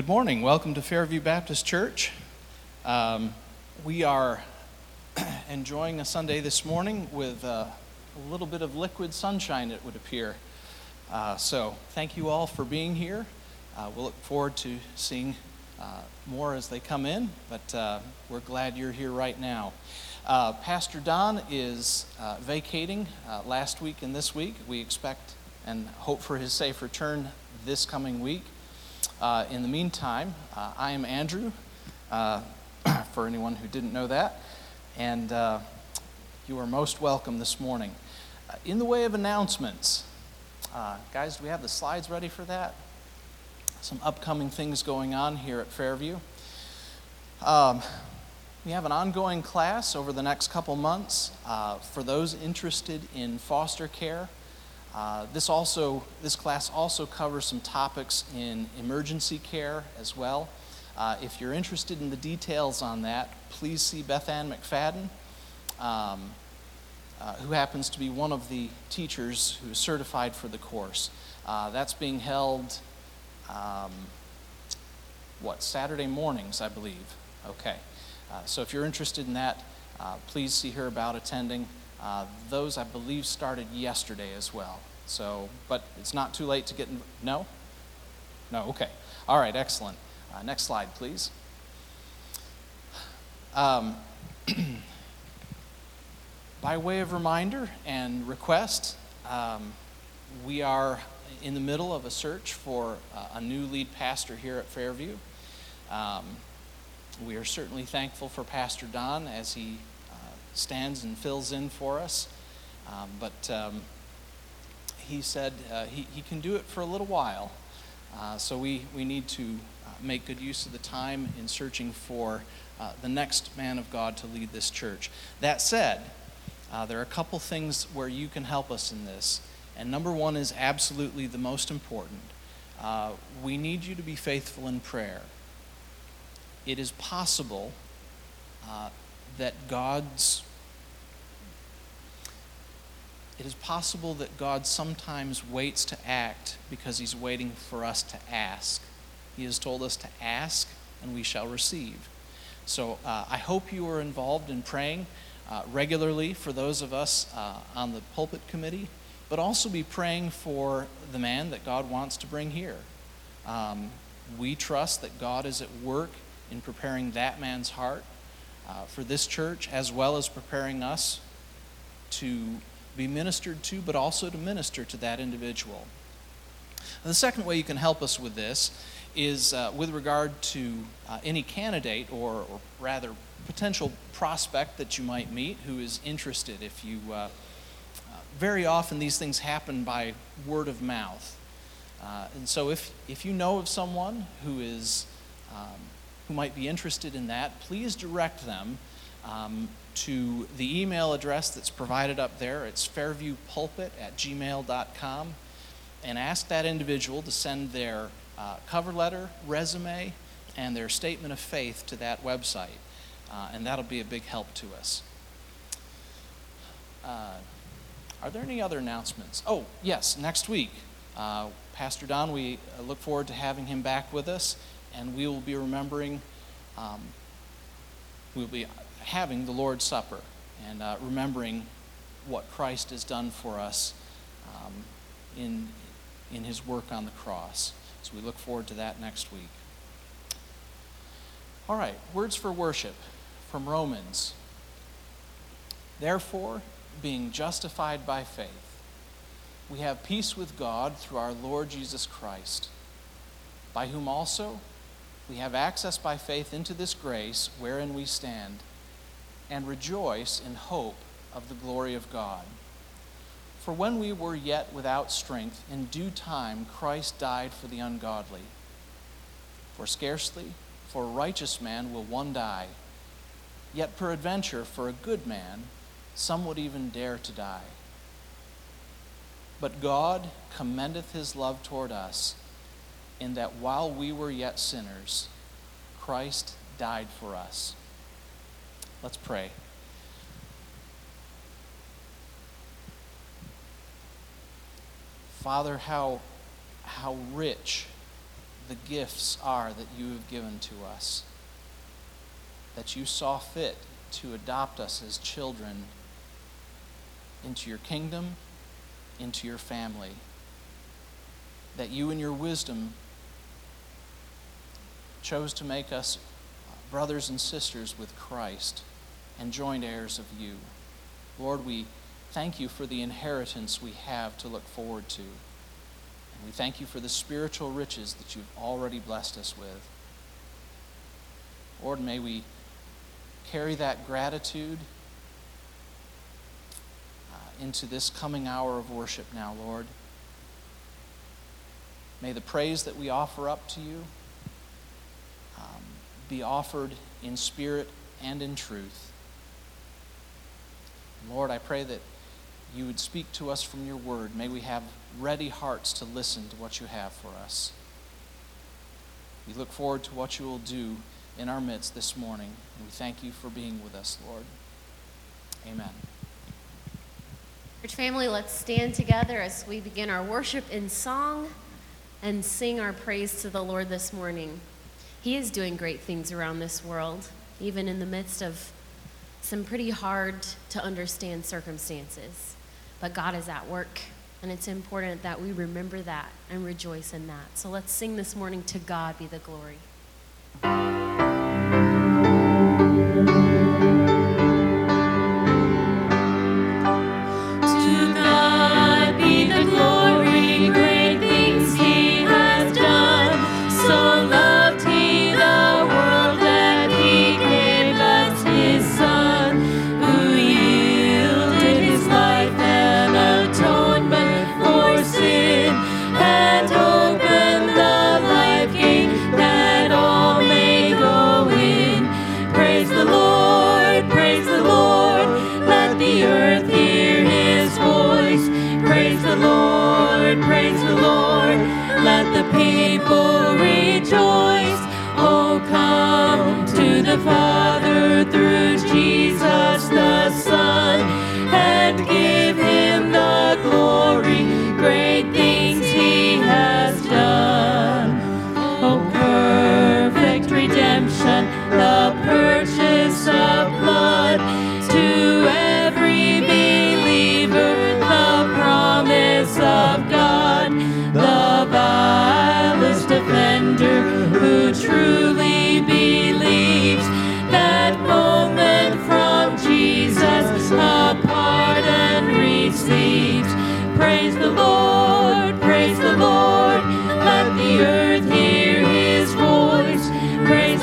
Good morning. Welcome to Fairview Baptist Church. Um, we are enjoying a Sunday this morning with uh, a little bit of liquid sunshine, it would appear. Uh, so, thank you all for being here. Uh, we'll look forward to seeing uh, more as they come in, but uh, we're glad you're here right now. Uh, Pastor Don is vacating last week and this week. We expect and hope for his safe return this coming week. Uh, in the meantime, uh, I am Andrew, uh, for anyone who didn't know that, and uh, you are most welcome this morning. Uh, in the way of announcements, uh, guys, do we have the slides ready for that? Some upcoming things going on here at Fairview. Um, we have an ongoing class over the next couple months for those interested in foster care. Uh, this also this class also covers some topics in emergency care as well. Uh, if you're interested in the details on that, please see Beth Ann McFadden, um, uh, who happens to be one of the teachers who is certified for the course. Uh, that's being held, um, what, Saturday mornings, I believe. Okay. Uh, so if you're interested in that, please see her about attending. Uh, those, I believe, started yesterday as well. So, but it's not too late to get. In, no? No, okay. All right, excellent. Uh, next slide, please. Um, by way of reminder and request, um, we are in the middle of a search for uh, a new lead pastor here at Fairview. Um, we are certainly thankful for Pastor Don as he stands and fills in for us. Um, but um, he said uh, he, he can do it for a little while. Uh, so we, we need to uh, make good use of the time in searching for uh, the next man of God to lead this church. That said, uh, there are a couple things where you can help us in this. And number one is absolutely the most important. Uh, we need you to be faithful in prayer. It is possible that God's it is possible that God sometimes waits to act because he's waiting for us to ask. He has told us to ask and we shall receive. So uh, I hope you are involved in praying uh, regularly for those of us uh, on the pulpit committee, but also be praying for the man that God wants to bring here. Um, we trust that God is at work in preparing that man's heart uh, for this church, as well as preparing us to be ministered to, but also to minister to that individual. The second way you can help us with this is uh, with regard to uh, any candidate, or, or, rather potential prospect that you might meet who is interested. If you, uh, uh very often these things happen by word of mouth. Uh, and so if, if you know of someone who is um, who might be interested in that, please direct them um, to the email address that's provided up there. It's fairviewpulpit at gmail.com. And ask that individual to send their uh, cover letter, resume, and their statement of faith to that website. Uh, and that'll be a big help to us. Uh, are there any other announcements? Oh, yes, next week. Uh, Pastor Don, we uh, look forward to having him back with us and we will be remembering, um, we'll be having the Lord's Supper and uh, remembering what Christ has done for us um, in, in his work on the cross. So we look forward to that next week. All right, words for worship from Romans. Therefore, being justified by faith, we have peace with God through our Lord Jesus Christ, by whom also we have access by faith into this grace wherein we stand and rejoice in hope of the glory of God. For when we were yet without strength, in due time Christ died for the ungodly. For scarcely for a righteous man will one die, yet peradventure for a good man some would even dare to die. But God commendeth his love toward us in that while we were yet sinners, Christ died for us. Let's pray. Father, how, how rich the gifts are that you have given to us. That you saw fit to adopt us as children into your kingdom, into your family. That you, in your wisdom, chose to make us brothers and sisters with Christ and joint heirs of you. Lord, we thank you for the inheritance we have to look forward to. And we thank you for the spiritual riches that you've already blessed us with. Lord, may we carry that gratitude uh, into this coming hour of worship now, Lord. May the praise that we offer up to you um, be offered in spirit and in truth. Lord, I pray that you would speak to us from your word. May we have ready hearts to listen to what you have for us. We look forward to what you will do in our midst this morning, and we thank you for being with us, Lord. Amen. Church family, let's stand together as we begin our worship in song and sing our praise to the Lord this morning. He is doing great things around this world, even in the midst of some pretty hard to understand circumstances. But God is at work, and it's important that we remember that and rejoice in that. So let's sing this morning To God be the glory.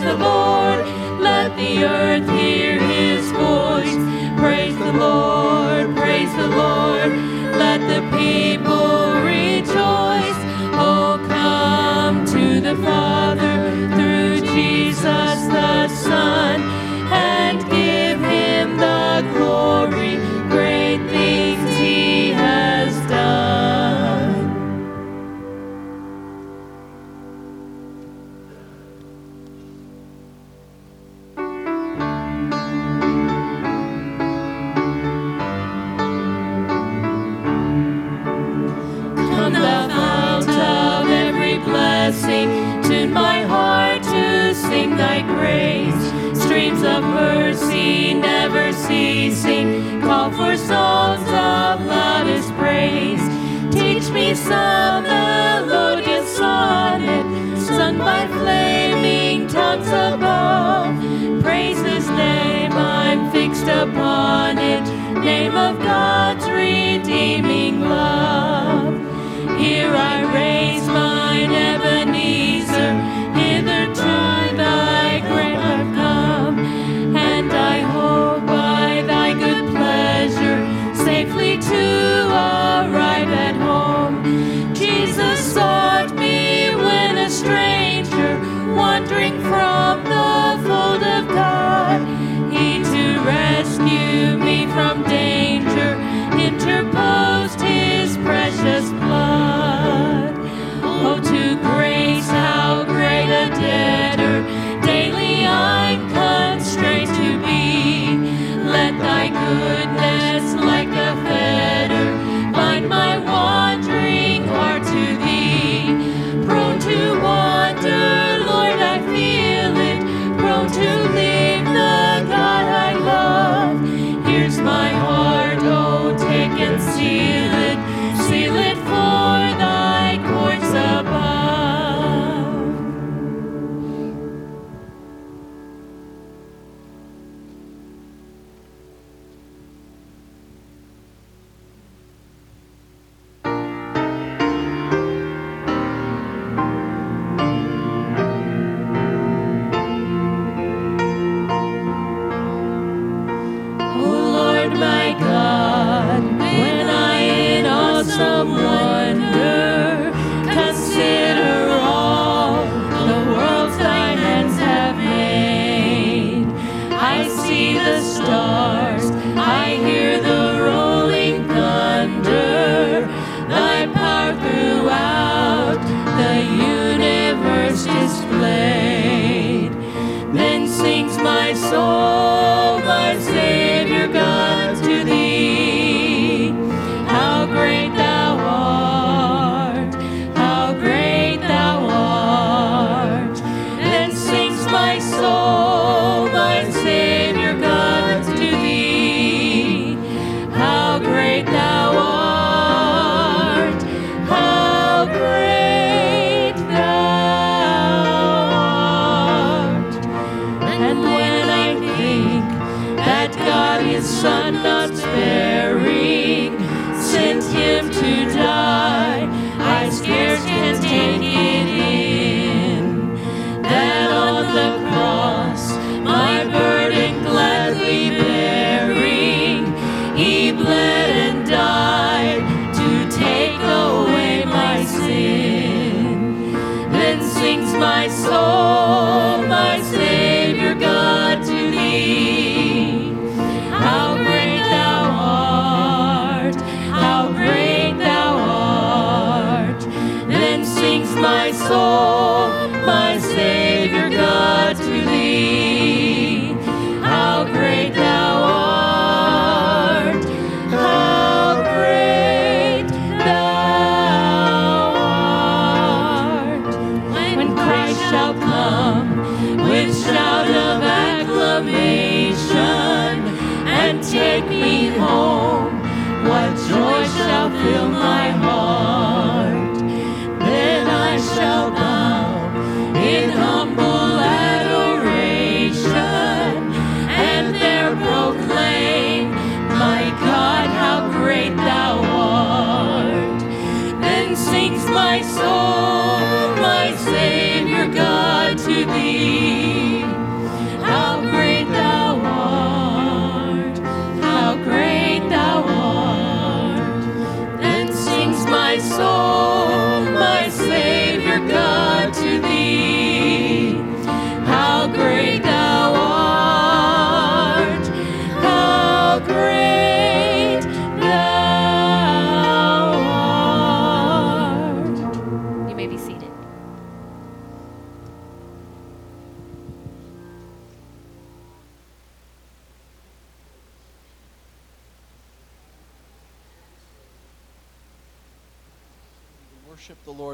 Praise the Lord. Let the earth hear his voice. Praise the Lord. Praise the Lord. Some melodious sonnet sung by flaming tongues above. Praise his name, I'm fixed upon it, name of God's redeeming love.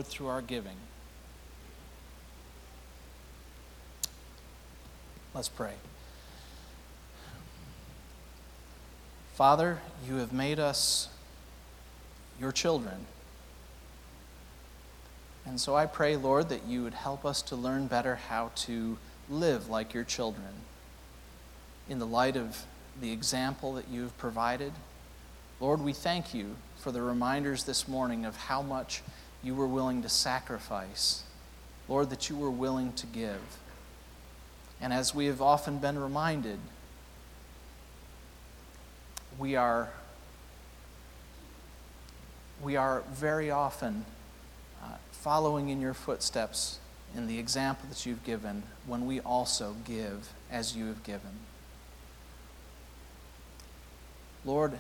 Through our giving. Let's pray. Father, you have made us your children. And so I pray, Lord, that you would help us to learn better how to live like your children in the light of the example that you have provided. Lord, we thank you for the reminders this morning of how much you were willing to sacrifice. Lord, that you were willing to give. And as we have often been reminded, we are, we are very often uh, following in your footsteps in the example that you've given when we also give as you have given. Lord,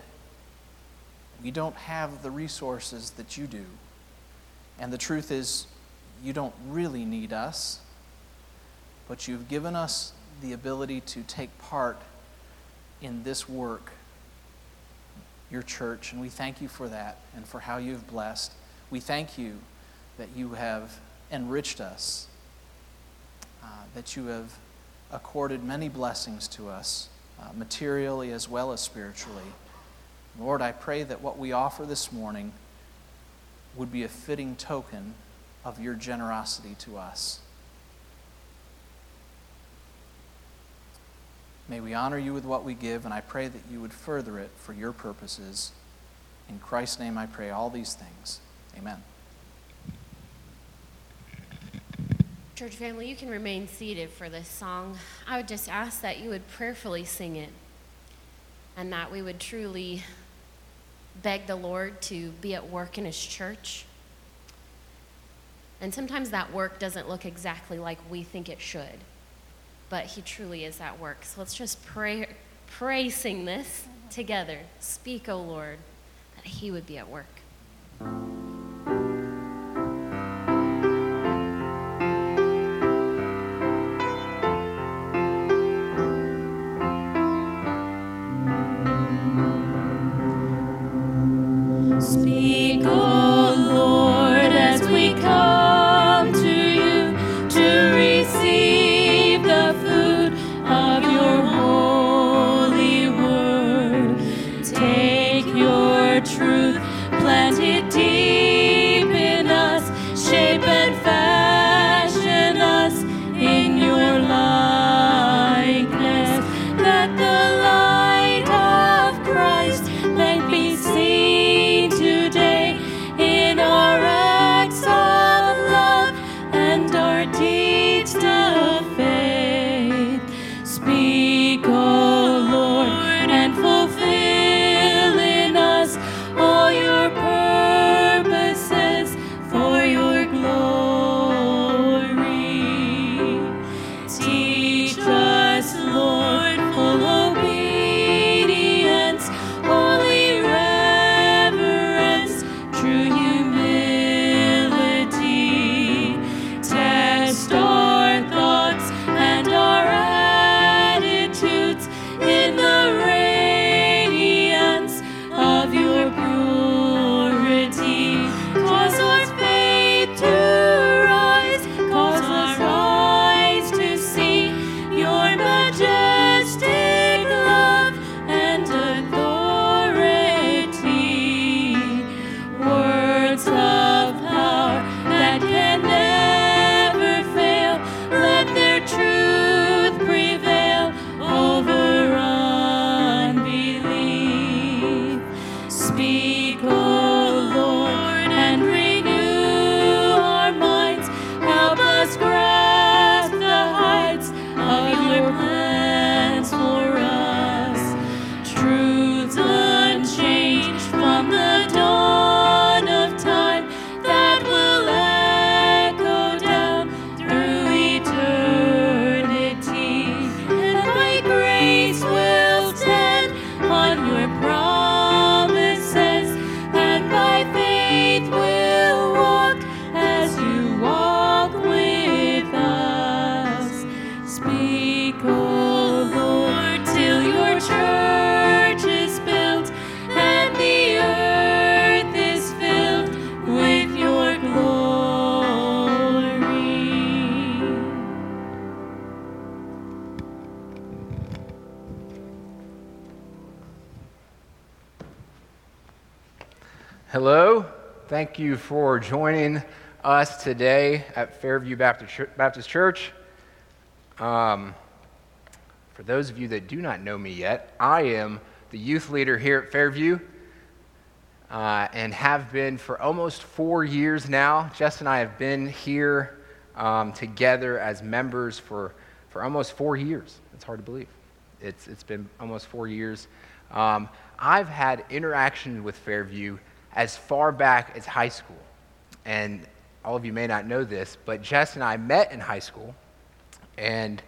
we don't have the resources that you do. And the truth is, you don't really need us, but you've given us the ability to take part in this work, your church, and we thank you for that and for how you've blessed. We thank you that you have enriched us, uh, that you have accorded many blessings to us, uh, materially as well as spiritually. Lord, I pray that what we offer this morning would be a fitting token of your generosity to us. May we honor you with what we give, and I pray that you would further it for your purposes. In Christ's name I pray all these things. Amen. Church family, you can remain seated for this song. I would just ask that you would prayerfully sing it and that we would truly beg the Lord to be at work in His church. And sometimes that work doesn't look exactly like we think it should, but He truly is at work. So let's just pray, pray, sing this together. Speak, O Lord, that He would be at work. For joining us today at Fairview Baptist Church. Um, for those of you that do not know me yet, I am the youth leader here at Fairview uh, and have been for almost four years now. Jess and I have been here um, together as members for, for almost four years. It's hard to believe. It's, it's been almost four years. Um, I've had interaction with Fairview as far back as high school. And all of you may not know this, but Jess and I met in high school and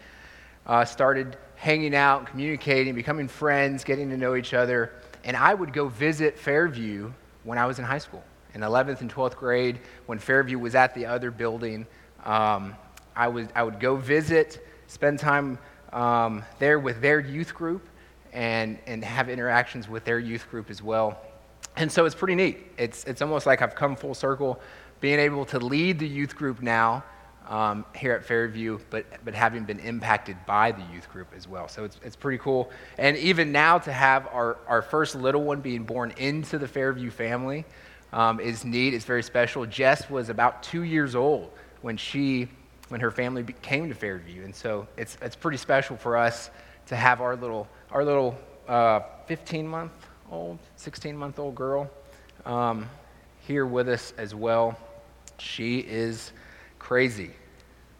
uh, started hanging out, communicating, becoming friends, getting to know each other. And I would go visit Fairview when I was in high school, in 11th and 12th grade, when Fairview was at the other building. Um, I, was, I would go visit, spend time um, there with their youth group, and, and have interactions with their youth group as well. And so it's pretty neat. It's, it's almost like I've come full circle, being able to lead the youth group now um, here at Fairview, but, but having been impacted by the youth group as well. So it's, it's pretty cool. And even now to have our, our first little one being born into the Fairview family um, is neat. It's very special. Jess was about two years old when she when her family came to Fairview, and so it's it's pretty special for us to have our little our little 15 uh, month old, 16 month old girl um, here with us as well. She is crazy,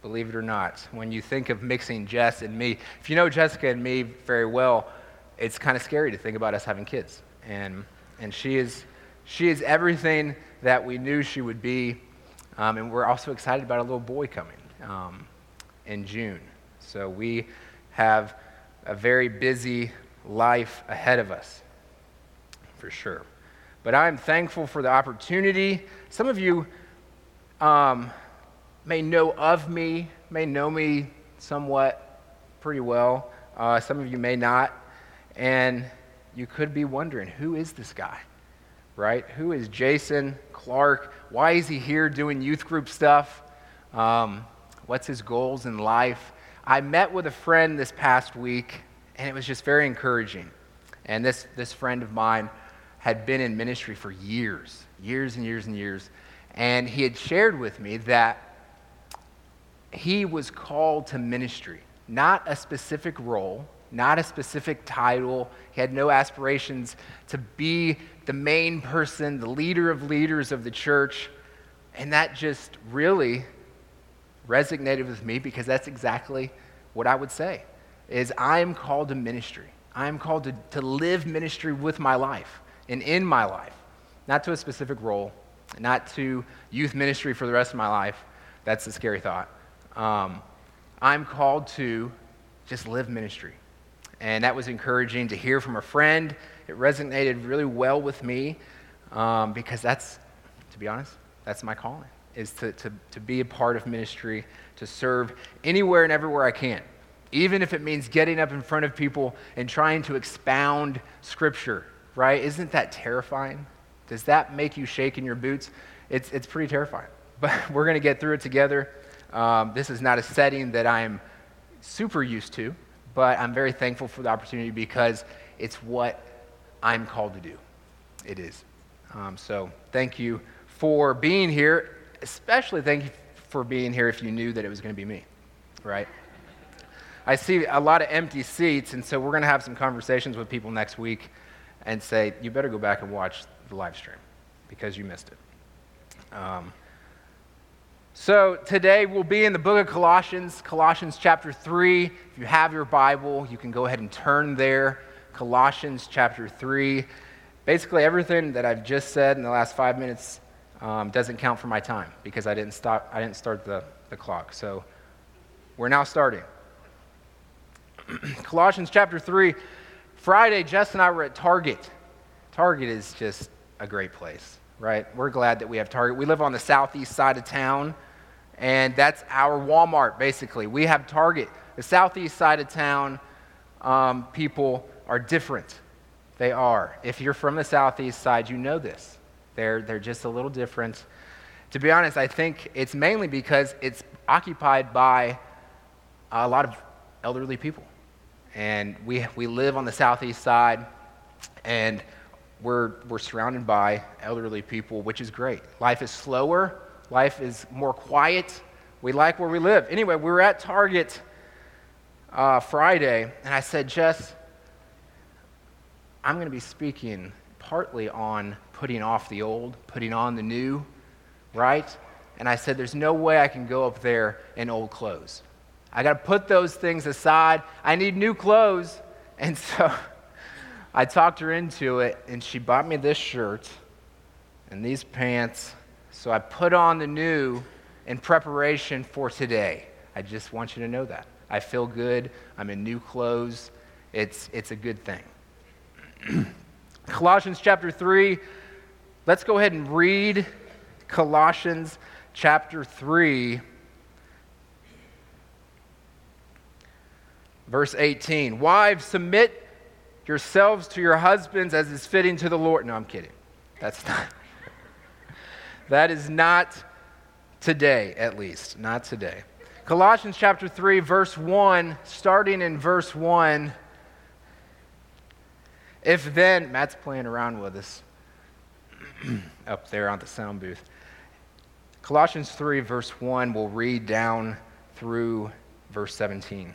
believe it or not. When you think of mixing Jess and me, if you know Jessica and me very well, it's kind of scary to think about us having kids. And, and she, is, she is everything that we knew she would be. Um, and we're also excited about a little boy coming um, in June. So we have a very busy life ahead of us, for sure. But I'm thankful for the opportunity. Some of you, um, may know of me, may know me somewhat pretty well. Uh, some of you may not. And you could be wondering who is this guy, right? Who is Jason Clark? Why is he here doing youth group stuff? Um, what's his goals in life? I met with a friend this past week, and it was just very encouraging. And this, this friend of mine had been in ministry for years, years and years and years. And he had shared with me that he was called to ministry, not a specific role, not a specific title. He had no aspirations to be the main person, the leader of leaders of the church. And that just really resonated with me because that's exactly what I would say is I am called to ministry. I am called to, to live ministry with my life and in my life, not to a specific role, not to youth ministry for the rest of my life. That's a scary thought. Um, I'm called to just live ministry. And that was encouraging to hear from a friend. It resonated really well with me um, because that's, to be honest, that's my calling, is to, to, to be a part of ministry, to serve anywhere and everywhere I can, even if it means getting up in front of people and trying to expound Scripture, right? Isn't that terrifying? Does that make you shake in your boots? It's, it's pretty terrifying. But we're going to get through it together. Um, this is not a setting that I'm super used to, but I'm very thankful for the opportunity because it's what I'm called to do. It is. Um, so thank you for being here, especially thank you for being here if you knew that it was going to be me, right? I see a lot of empty seats, and so we're going to have some conversations with people next week and say, you better go back and watch the live stream because you missed it. Um, so today we'll be in the book of Colossians, Colossians chapter 3. If you have your Bible, you can go ahead and turn there. Colossians chapter 3. Basically, everything that I've just said in the last five minutes um, doesn't count for my time because I didn't, stop, I didn't start the, the clock. So we're now starting. Colossians chapter 3. Friday, Jess and I were at Target. Target is just a great place, right? We're glad that we have Target. We live on the southeast side of town and that's our Walmart, basically. We have Target. The southeast side of town, um, people are different. They are. If you're from the southeast side, you know this. They're, they're just a little different. To be honest, I think it's mainly because it's occupied by a lot of elderly people. And we, we live on the southeast side, and we're, we're surrounded by elderly people, which is great. Life is slower, life is more quiet. We like where we live. Anyway, we were at Target uh, Friday, and I said, Jess, I'm going to be speaking partly on putting off the old, putting on the new, right? And I said, There's no way I can go up there in old clothes. I got to put those things aside. I need new clothes. And so I talked her into it, and she bought me this shirt and these pants. So I put on the new in preparation for today. I just want you to know that. I feel good. I'm in new clothes. It's, it's a good thing. Colossians chapter 3. Let's go ahead and read Colossians chapter 3, verse 18. Wives, submit yourselves to your husbands as is fitting to the Lord. No, I'm kidding. That's not. that is not today, at least. Not today. Colossians chapter 3, verse 1, starting in verse 1. If then, Matt's playing around with us up there on the sound booth. Colossians 3, verse 1, we'll read down through verse 17.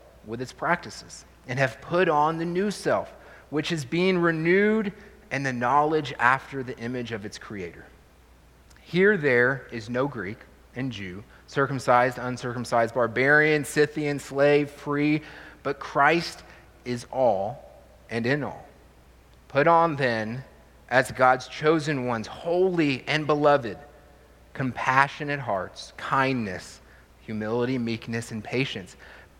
with its practices, and have put on the new self, which is being renewed in the knowledge after the image of its creator. Here there is no Greek and Jew, circumcised, uncircumcised, barbarian, Scythian, slave, free, but Christ is all and in all. Put on then, as God's chosen ones, holy and beloved, compassionate hearts, kindness, humility, meekness, and patience,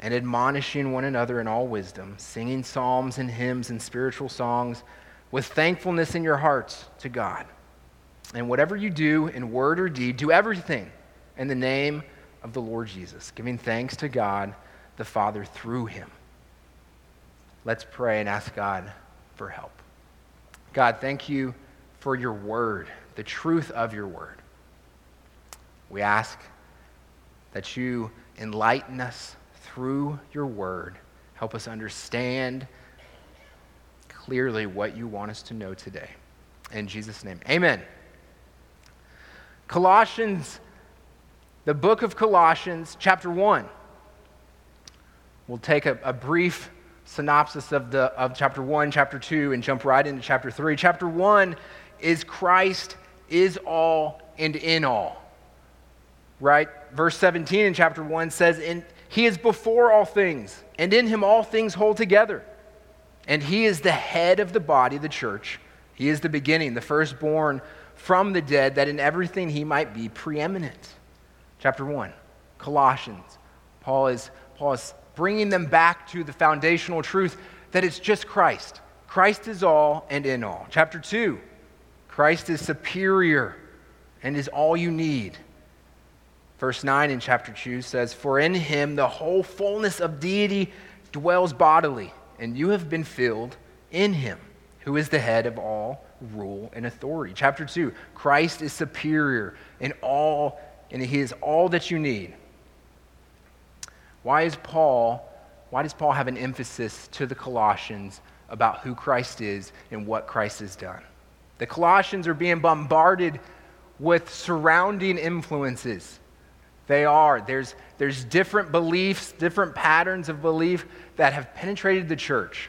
and admonishing one another in all wisdom, singing psalms and hymns and spiritual songs with thankfulness in your hearts to God. And whatever you do in word or deed, do everything in the name of the Lord Jesus, giving thanks to God the Father through him. Let's pray and ask God for help. God, thank you for your word, the truth of your word. We ask that you enlighten us through your word. Help us understand clearly what you want us to know today. In Jesus' name, amen. Colossians, the book of Colossians, chapter 1. We'll take a, a brief synopsis of, the, of chapter 1, chapter 2, and jump right into chapter 3. Chapter 1 is Christ is all and in all. Right? Verse 17 in chapter 1 says, in, He is before all things, and in Him all things hold together. And He is the head of the body, the church. He is the beginning, the firstborn from the dead, that in everything He might be preeminent. Chapter 1, Colossians. Paul is, Paul is bringing them back to the foundational truth that it's just Christ. Christ is all and in all. Chapter 2 Christ is superior and is all you need. Verse 9 in chapter 2 says, For in him the whole fullness of deity dwells bodily, and you have been filled in him, who is the head of all rule and authority. Chapter 2 Christ is superior in all, and he is all that you need. Why is Paul, why does Paul have an emphasis to the Colossians about who Christ is and what Christ has done? The Colossians are being bombarded with surrounding influences. They are. There's, there's different beliefs, different patterns of belief that have penetrated the church.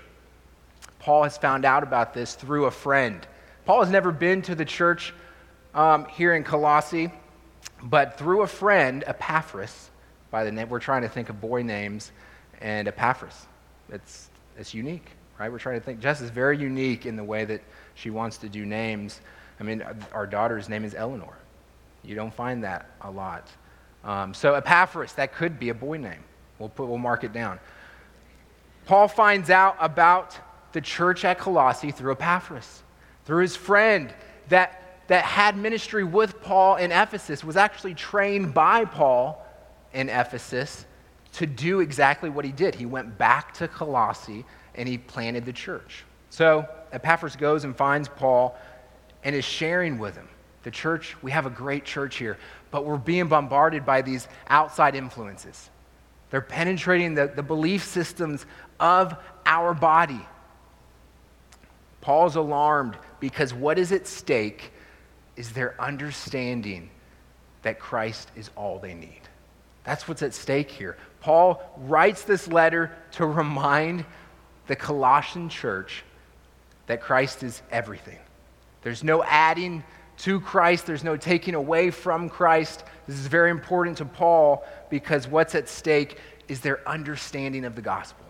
Paul has found out about this through a friend. Paul has never been to the church um, here in Colossae, but through a friend, Epaphras, by the name, we're trying to think of boy names, and Epaphras. It's, it's unique, right? We're trying to think. Jess is very unique in the way that she wants to do names. I mean, our daughter's name is Eleanor. You don't find that a lot. Um, so Epaphras, that could be a boy name. We'll, put, we'll mark it down. Paul finds out about the church at Colossae through Epaphras, through his friend that, that had ministry with Paul in Ephesus, was actually trained by Paul in Ephesus to do exactly what he did. He went back to Colossae and he planted the church. So Epaphras goes and finds Paul and is sharing with him. The church, we have a great church here, but we're being bombarded by these outside influences. They're penetrating the, the belief systems of our body. Paul's alarmed because what is at stake is their understanding that Christ is all they need. That's what's at stake here. Paul writes this letter to remind the Colossian church that Christ is everything. There's no adding to Christ, there's no taking away from Christ. This is very important to Paul because what's at stake is their understanding of the gospel.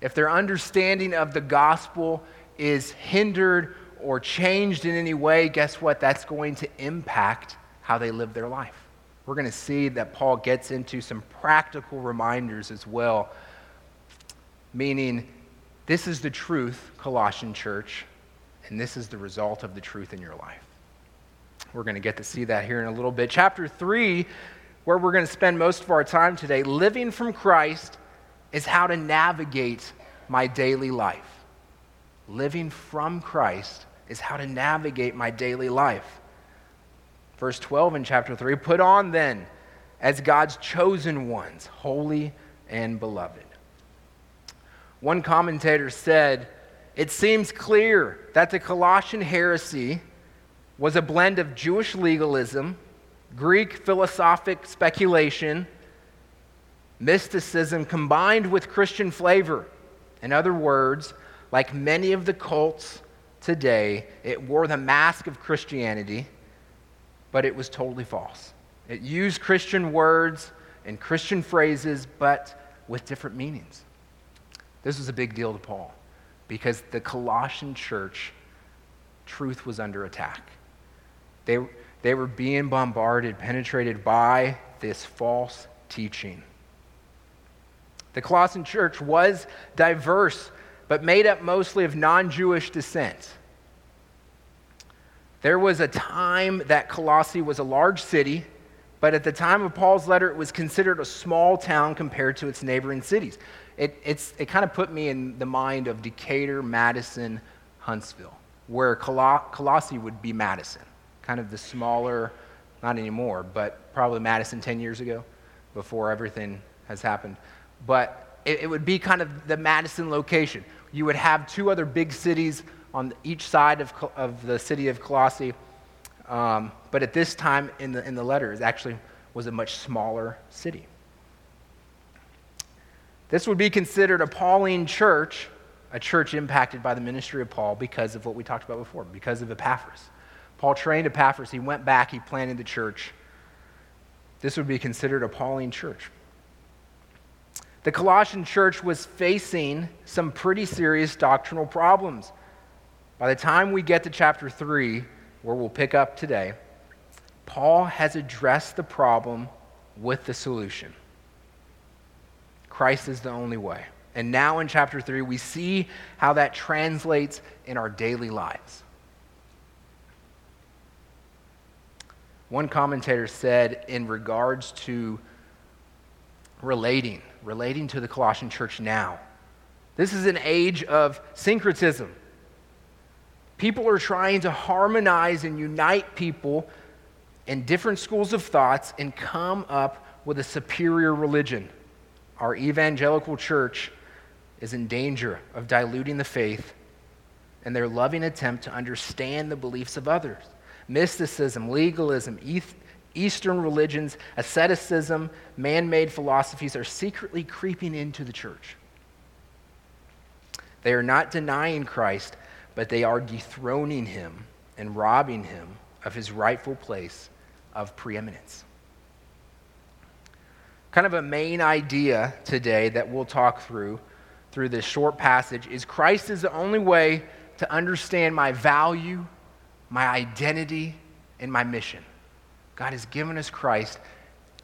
If their understanding of the gospel is hindered or changed in any way, guess what? That's going to impact how they live their life. We're going to see that Paul gets into some practical reminders as well, meaning this is the truth, Colossian church, and this is the result of the truth in your life. We're going to get to see that here in a little bit. Chapter 3, where we're going to spend most of our time today, living from Christ is how to navigate my daily life. Living from Christ is how to navigate my daily life. Verse 12 in chapter 3 Put on then as God's chosen ones, holy and beloved. One commentator said, It seems clear that the Colossian heresy was a blend of Jewish legalism, Greek philosophic speculation, mysticism combined with Christian flavor. In other words, like many of the cults today, it wore the mask of Christianity, but it was totally false. It used Christian words and Christian phrases, but with different meanings. This was a big deal to Paul because the Colossian church, truth was under attack. They, they were being bombarded, penetrated by this false teaching. The Colossian church was diverse, but made up mostly of non Jewish descent. There was a time that Colossae was a large city, but at the time of Paul's letter, it was considered a small town compared to its neighboring cities. It, it kind of put me in the mind of Decatur, Madison, Huntsville, where Colossae would be Madison, kind of the smaller, not anymore, but probably Madison 10 years ago before everything has happened but it, it would be kind of the Madison location. You would have two other big cities on each side of, of the city of Colossae. Um, but at this time in the, in the letter, it actually was a much smaller city. This would be considered a Pauline church, a church impacted by the ministry of Paul because of what we talked about before, because of Epaphras. Paul trained Epaphras, he went back, he planted the church. This would be considered a Pauline church. The Colossian church was facing some pretty serious doctrinal problems. By the time we get to chapter 3, where we'll pick up today, Paul has addressed the problem with the solution. Christ is the only way. And now in chapter 3, we see how that translates in our daily lives. One commentator said, in regards to relating, relating to the Colossian church now. This is an age of syncretism. People are trying to harmonize and unite people in different schools of thoughts and come up with a superior religion. Our evangelical church is in danger of diluting the faith in their loving attempt to understand the beliefs of others. Mysticism, legalism, Eastern religions, asceticism, man made philosophies are secretly creeping into the church. They are not denying Christ, but they are dethroning him and robbing him of his rightful place of preeminence. Kind of a main idea today that we'll talk through through this short passage is Christ is the only way to understand my value, my identity, and my mission. God has given us Christ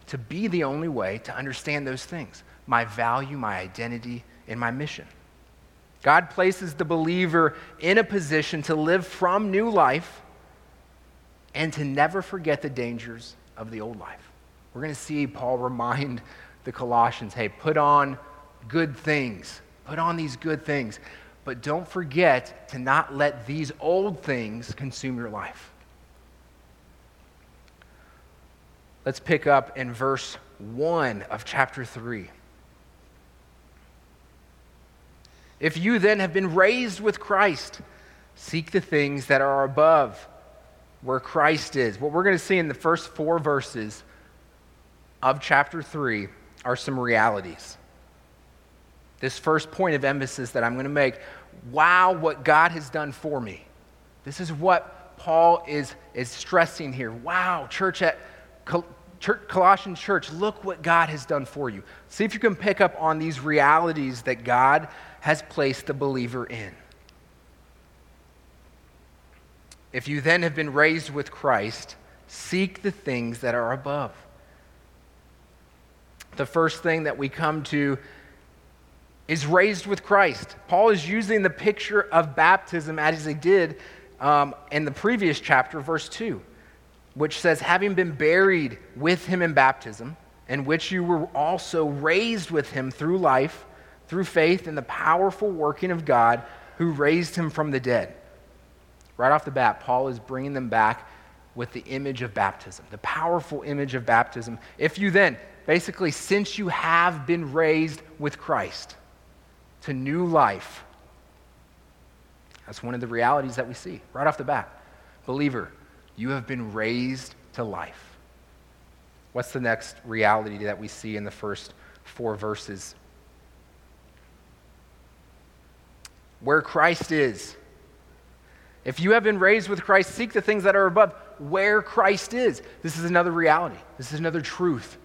to be the only way to understand those things my value, my identity, and my mission. God places the believer in a position to live from new life and to never forget the dangers of the old life. We're going to see Paul remind the Colossians hey, put on good things, put on these good things, but don't forget to not let these old things consume your life. Let's pick up in verse 1 of chapter 3. If you then have been raised with Christ, seek the things that are above, where Christ is. What we're going to see in the first four verses of chapter 3 are some realities. This first point of emphasis that I'm going to make wow, what God has done for me. This is what Paul is, is stressing here. Wow, church at church Colossian church, look what God has done for you. See if you can pick up on these realities that God has placed the believer in. If you then have been raised with Christ, seek the things that are above. The first thing that we come to is raised with Christ. Paul is using the picture of baptism as he did um, in the previous chapter, verse 2 which says, having been buried with him in baptism, in which you were also raised with him through life, through faith in the powerful working of God who raised him from the dead. Right off the bat, Paul is bringing them back with the image of baptism, the powerful image of baptism. If you then, basically, since you have been raised with Christ to new life, that's one of the realities that we see right off the bat. Believer, you have been raised to life. What's the next reality that we see in the first four verses? Where Christ is. If you have been raised with Christ, seek the things that are above, where Christ is. This is another reality. This is another truth.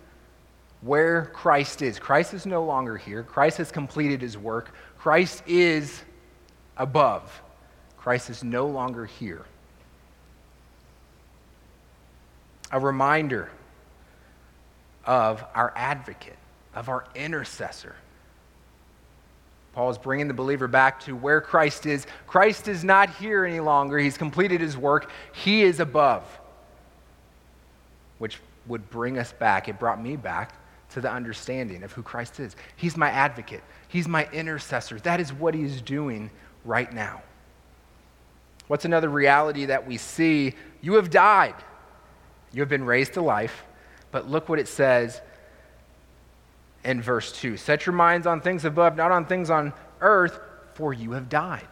Where Christ is. Christ is no longer here. Christ has completed his work. Christ is above. Christ is no longer here. a reminder of our advocate, of our intercessor. Paul is bringing the believer back to where Christ is. Christ is not here any longer. He's completed his work. He is above, which would bring us back. It brought me back to the understanding of who Christ is. He's my advocate, He's my intercessor. That is what He's doing right now. What's another reality that we see? You have died. You have been raised to life, but look what it says in verse 2 Set your minds on things above, not on things on earth, for you have died.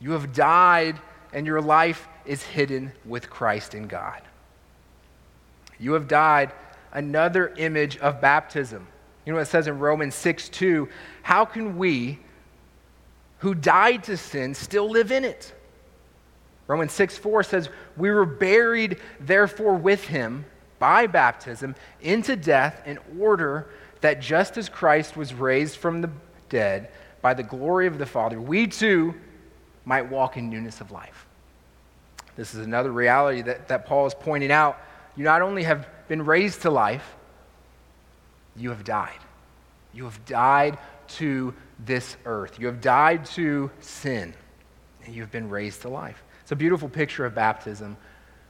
You have died, and your life is hidden with Christ in God. You have died, another image of baptism. You know what it says in Romans 6 2? How can we who died to sin still live in it? Romans 6 4 says, We were buried, therefore, with him by baptism into death, in order that just as Christ was raised from the dead by the glory of the Father, we too might walk in newness of life. This is another reality that, that Paul is pointing out. You not only have been raised to life, you have died. You have died to this earth. You have died to sin, and you have been raised to life. It's a beautiful picture of baptism.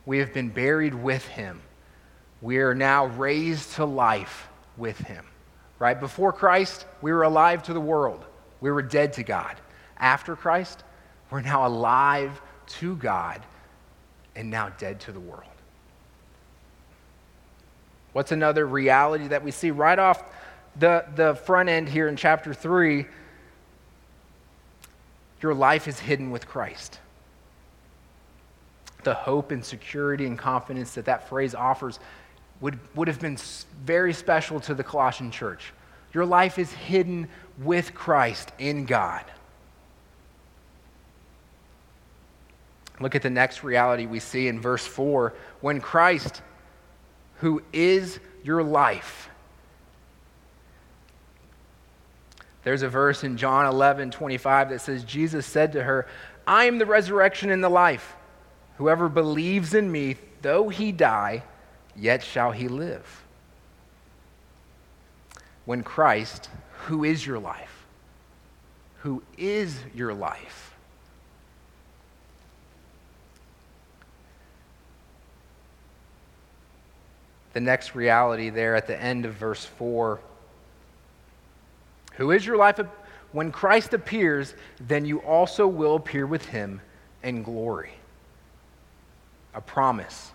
We have been buried with him. We are now raised to life with him. Right? Before Christ, we were alive to the world. We were dead to God. After Christ, we're now alive to God and now dead to the world. What's another reality that we see right off the, the front end here in chapter 3? Your life is hidden with Christ. The hope and security and confidence that that phrase offers would, would have been very special to the Colossian church. Your life is hidden with Christ in God. Look at the next reality we see in verse 4. When Christ, who is your life, there's a verse in John 11, 25 that says, Jesus said to her, I am the resurrection and the life. Whoever believes in me, though he die, yet shall he live. When Christ, who is your life, who is your life, the next reality there at the end of verse 4. Who is your life? When Christ appears, then you also will appear with him in glory. A promise,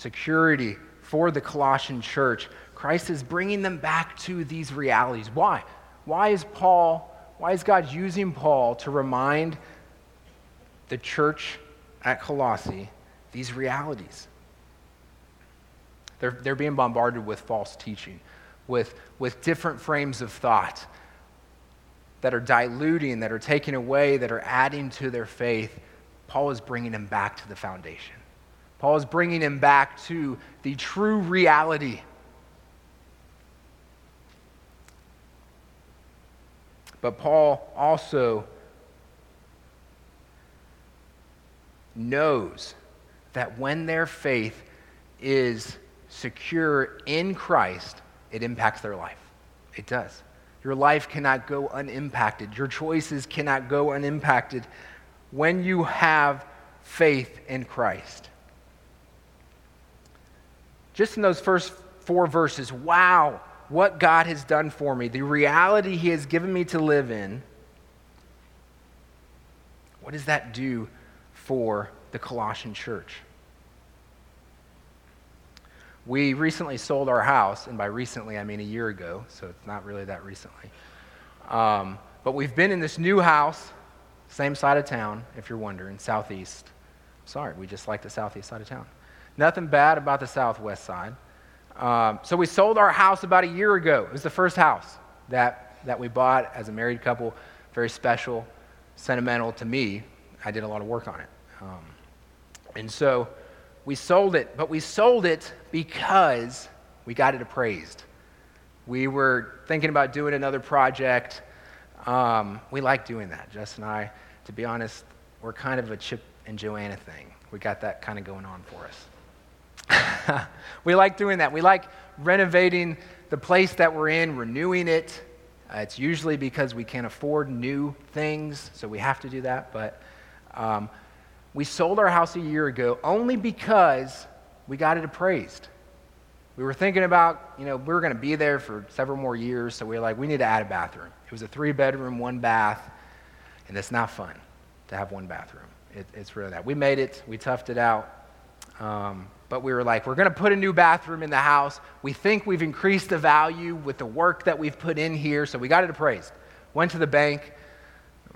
security for the Colossian church. Christ is bringing them back to these realities. Why? Why is Paul, why is God using Paul to remind the church at Colossae these realities? They're, they're being bombarded with false teaching, with, with different frames of thought that are diluting, that are taking away, that are adding to their faith. Paul is bringing them back to the foundation. Paul is bringing him back to the true reality. But Paul also knows that when their faith is secure in Christ, it impacts their life. It does. Your life cannot go unimpacted. Your choices cannot go unimpacted when you have faith in Christ. Just in those first four verses, wow, what God has done for me, the reality He has given me to live in. What does that do for the Colossian church? We recently sold our house, and by recently I mean a year ago, so it's not really that recently. Um, but we've been in this new house, same side of town, if you're wondering, southeast. Sorry, we just like the southeast side of town. Nothing bad about the southwest side. Um, so we sold our house about a year ago. It was the first house that, that we bought as a married couple. Very special, sentimental to me. I did a lot of work on it. Um, and so we sold it, but we sold it because we got it appraised. We were thinking about doing another project. Um, we like doing that, Jess and I. To be honest, we're kind of a Chip and Joanna thing. We got that kind of going on for us. we like doing that. We like renovating the place that we're in, renewing it. Uh, it's usually because we can't afford new things, so we have to do that. But um, we sold our house a year ago only because we got it appraised. We were thinking about, you know, we were going to be there for several more years, so we were like, we need to add a bathroom. It was a three bedroom, one bath, and it's not fun to have one bathroom. It, it's really that. We made it, we toughed it out, um, but we were like, we're going to put a new bathroom in the house. We think we've increased the value with the work that we've put in here, so we got it appraised. Went to the bank,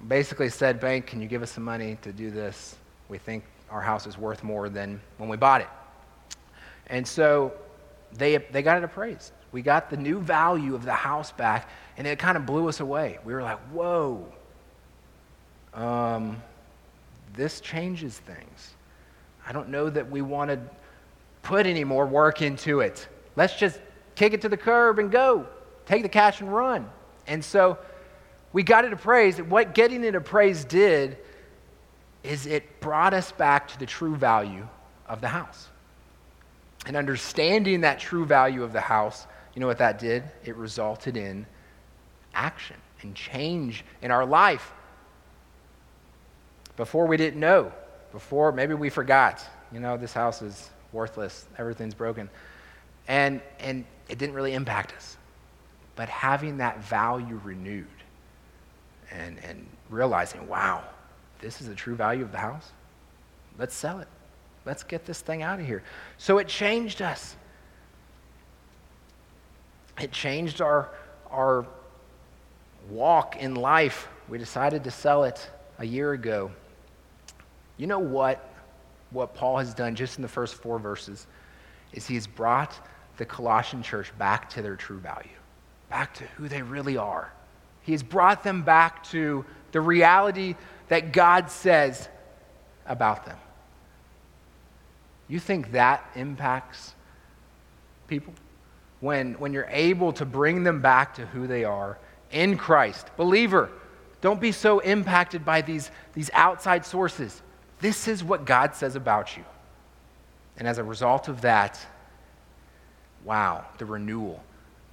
basically said, Bank, can you give us some money to do this? We think our house is worth more than when we bought it. And so they, they got it appraised. We got the new value of the house back, and it kind of blew us away. We were like, whoa, um, this changes things. I don't know that we want to put any more work into it. Let's just kick it to the curb and go. Take the cash and run. And so we got it appraised. What getting it appraised did is it brought us back to the true value of the house. And understanding that true value of the house, you know what that did? It resulted in action and change in our life. Before we didn't know, before maybe we forgot, you know, this house is worthless, everything's broken. And, and it didn't really impact us. But having that value renewed and, and realizing, wow, this is the true value of the house. Let's sell it. Let's get this thing out of here. So it changed us. it changed our, our walk in life. We decided to sell it a year ago. You know what? What Paul has done just in the first four verses is he has brought the Colossian church back to their true value, back to who they really are. He has brought them back to the reality that God says about them. You think that impacts people? When, when you're able to bring them back to who they are in Christ. Believer, don't be so impacted by these, these outside sources. This is what God says about you. And as a result of that, wow, the renewal,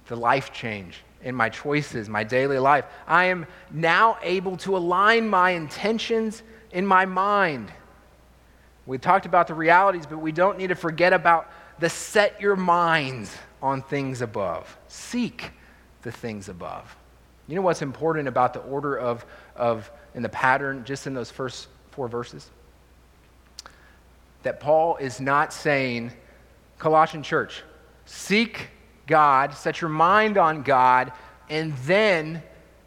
the life change in my choices, my daily life. I am now able to align my intentions in my mind. We talked about the realities, but we don't need to forget about the set your minds on things above. Seek the things above. You know what's important about the order of, of in the pattern just in those first four verses? That Paul is not saying, Colossian church, seek God, set your mind on God, and then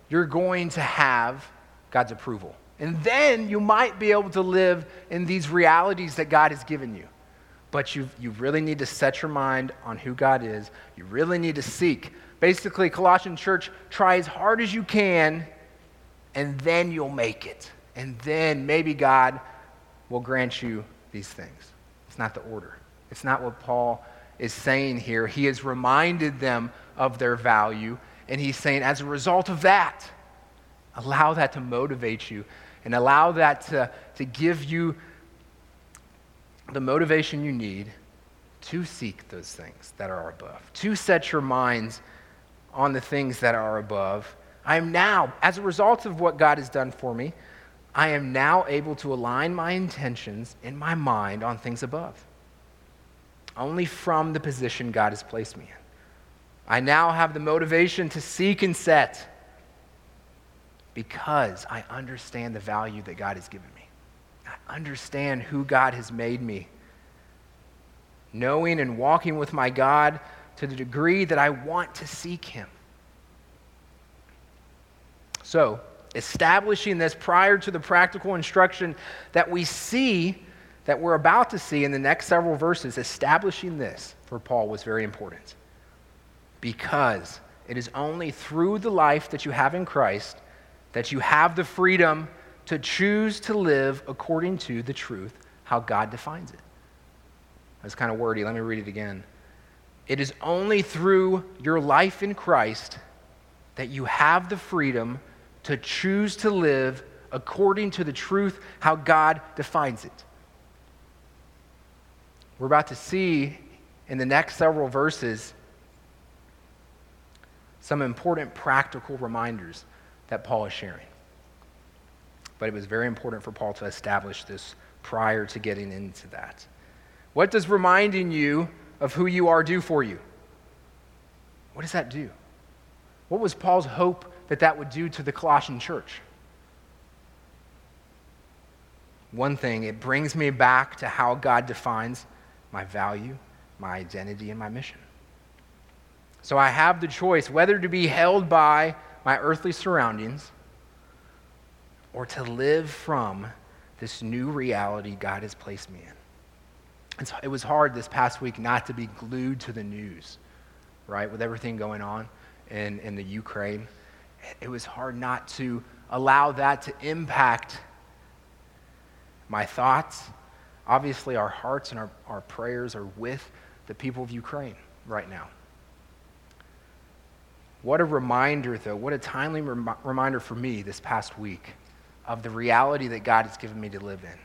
you're going to have God's approval. And then you might be able to live in these realities that God has given you. But you, you really need to set your mind on who God is. You really need to seek. Basically, Colossian church, try as hard as you can, and then you'll make it. And then maybe God will grant you these things. It's not the order. It's not what Paul is saying here. He has reminded them of their value, and he's saying, as a result of that, allow that to motivate you and allow that to, to give you the motivation you need to seek those things that are above, to set your minds on the things that are above. I am now, as a result of what God has done for me, I am now able to align my intentions in my mind on things above only from the position God has placed me in. I now have the motivation to seek and set because I understand the value that God has given me. I understand who God has made me. Knowing and walking with my God to the degree that I want to seek Him. So, establishing this prior to the practical instruction that we see that we're about to see in the next several verses, establishing this for Paul was very important. Because it is only through the life that you have in Christ that you have the freedom to choose to live according to the truth, how God defines it. That's kind of wordy. Let me read it again. It is only through your life in Christ that you have the freedom to choose to live according to the truth, how God defines it. We're about to see in the next several verses some important practical reminders that Paul is sharing. But it was very important for Paul to establish this prior to getting into that. What does reminding you of who you are do for you? What does that do? What was Paul's hope that that would do to the Colossian church? One thing, it brings me back to how God defines my value, my identity, and my mission. So I have the choice whether to be held by my earthly surroundings or to live from this new reality God has placed me in. And so it was hard this past week not to be glued to the news, right, with everything going on in, in the Ukraine. It was hard not to allow that to impact my thoughts Obviously, our hearts and our, our prayers are with the people of Ukraine right now. What a reminder, though, what a timely rem- reminder for me this past week of the reality that God has given me to live in.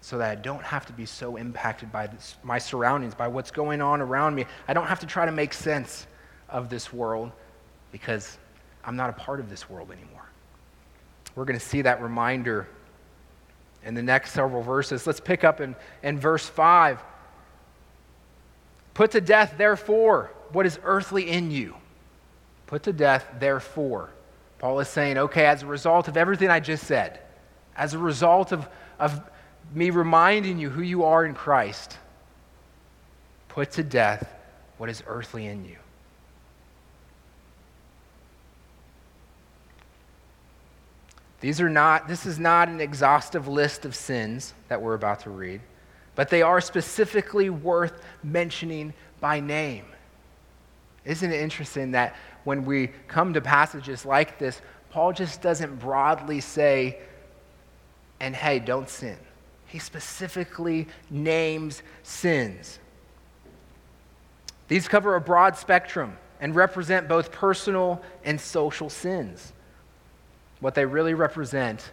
So that I don't have to be so impacted by this, my surroundings, by what's going on around me. I don't have to try to make sense of this world because I'm not a part of this world anymore. We're going to see that reminder in the next several verses. Let's pick up in, in verse 5. Put to death, therefore, what is earthly in you. Put to death, therefore. Paul is saying, okay, as a result of everything I just said, as a result of, of me reminding you who you are in Christ, put to death what is earthly in you. These are not, this is not an exhaustive list of sins that we're about to read, but they are specifically worth mentioning by name. Isn't it interesting that when we come to passages like this, Paul just doesn't broadly say, and hey, don't sin. He specifically names sins. These cover a broad spectrum and represent both personal and social sins. What they really represent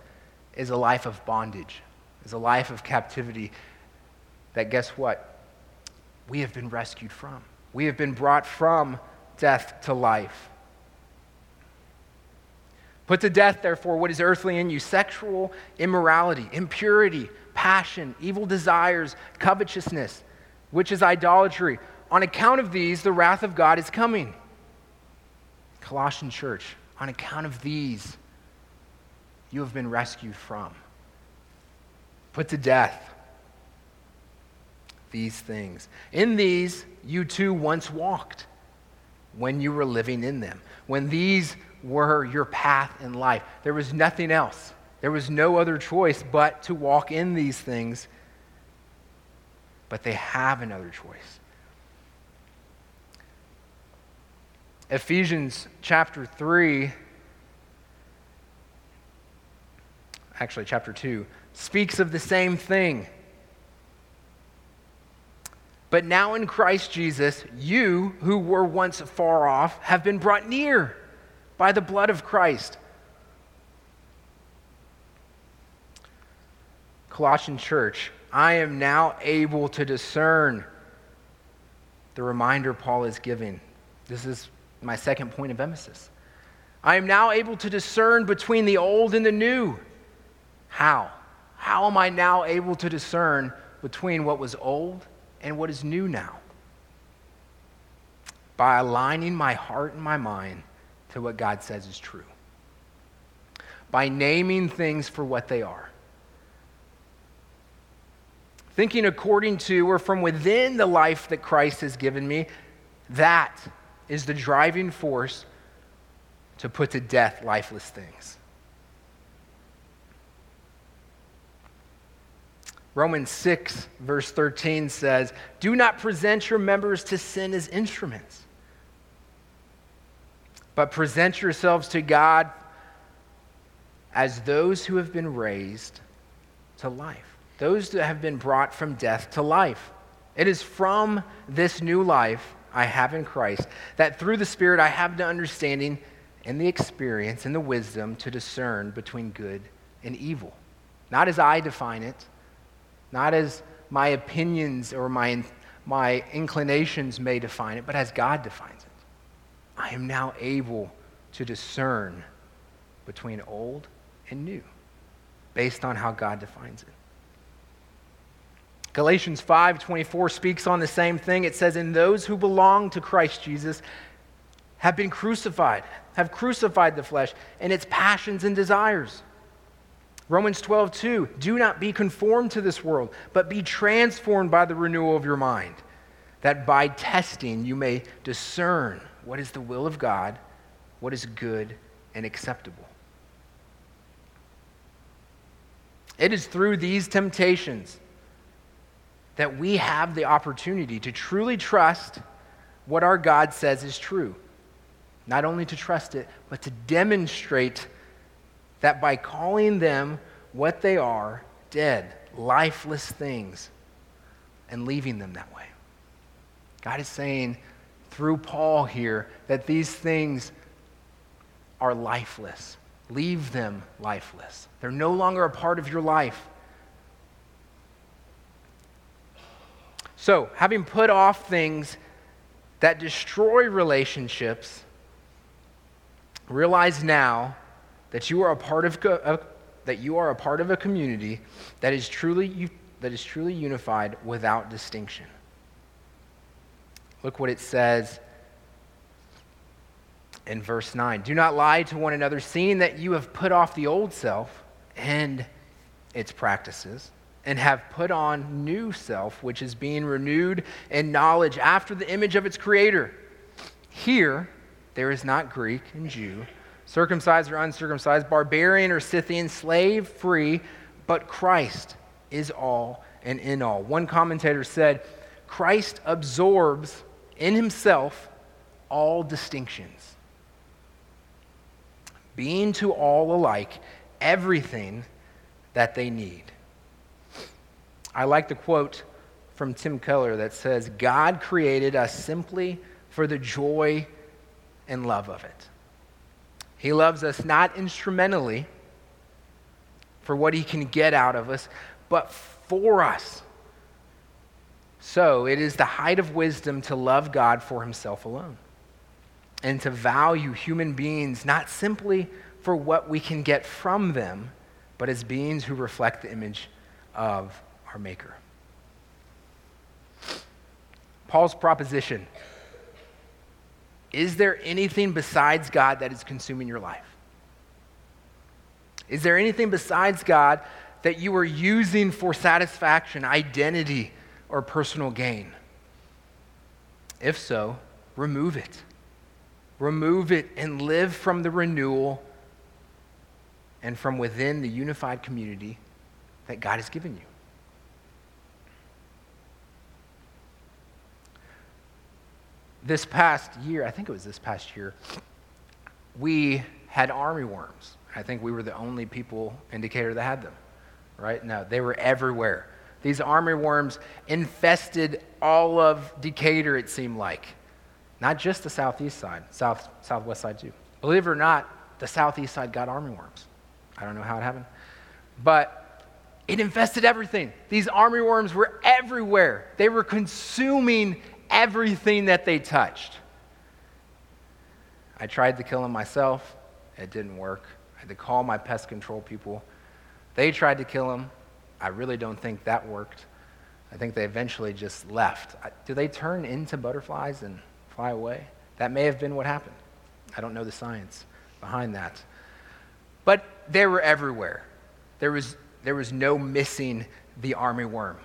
is a life of bondage, is a life of captivity that, guess what? We have been rescued from. We have been brought from death to life. Put to death, therefore, what is earthly in you sexual immorality, impurity, passion, evil desires, covetousness, which is idolatry. On account of these, the wrath of God is coming. Colossian church, on account of these, you have been rescued from. Put to death these things. In these, you too once walked when you were living in them. When these were your path in life. There was nothing else. There was no other choice but to walk in these things. But they have another choice. Ephesians chapter 3, actually, chapter 2, speaks of the same thing. But now in Christ Jesus, you who were once far off have been brought near by the blood of Christ. Colossian church, I am now able to discern the reminder Paul is giving. This is my second point of emphasis. I am now able to discern between the old and the new. How? How am I now able to discern between what was old and what is new now? By aligning my heart and my mind to what God says is true. By naming things for what they are. Thinking according to or from within the life that Christ has given me, that is the driving force to put to death lifeless things. Romans 6, verse 13 says, Do not present your members to sin as instruments but present yourselves to God as those who have been raised to life, those that have been brought from death to life. It is from this new life I have in Christ that through the Spirit I have the understanding and the experience and the wisdom to discern between good and evil. Not as I define it, not as my opinions or my, my inclinations may define it, but as God defines it. I am now able to discern between old and new based on how God defines it. Galatians 5:24 speaks on the same thing. It says, "In those who belong to Christ Jesus have been crucified, have crucified the flesh and its passions and desires." Romans 12:2, "Do not be conformed to this world, but be transformed by the renewal of your mind, that by testing you may discern what is the will of God, what is good and acceptable. It is through these temptations that we have the opportunity to truly trust what our God says is true. Not only to trust it, but to demonstrate that by calling them what they are, dead, lifeless things, and leaving them that way. God is saying, through Paul here that these things are lifeless. Leave them lifeless. They're no longer a part of your life. So, having put off things that destroy relationships, realize now that you are a part of that you are a part of a community that is truly that is truly unified without distinction. Look what it says in verse 9. Do not lie to one another, seeing that you have put off the old self and its practices, and have put on new self, which is being renewed in knowledge after the image of its creator. Here, there is not Greek and Jew circumcised or uncircumcised, barbarian or Scythian, slave, free, but Christ is all and in all. One commentator said, Christ absorbs in himself all distinctions, being to all alike everything that they need. I like the quote from Tim Keller that says, God created us simply for the joy and love of it. He loves us not instrumentally for what he can get out of us, but for us. So it is the height of wisdom to love God for himself alone and to value human beings not simply for what we can get from them, but as beings who reflect the image of our Maker. Paul's proposition Is there anything besides God that is consuming your life? Is there anything besides God that you are using for satisfaction, identity, or personal gain? If so, remove it. Remove it and live from the renewal and from within the unified community that God has given you. This past year, I think it was this past year, we had army worms. I think we were the only people in Decatur that had them, right? No, they were everywhere. These army worms infested all of Decatur, it seemed like. Not just the southeast side, south, southwest side too. Believe it or not, the southeast side got army worms. I don't know how it happened. But it infested everything. These army worms were everywhere. They were consuming everything that they touched. I tried to kill them myself, it didn't work. I had to call my pest control people. They tried to kill him. I really don't think that worked. I think they eventually just left. Do they turn into butterflies and fly away? That may have been what happened. I don't know the science behind that. But they were everywhere. There was, there was no missing the army worm,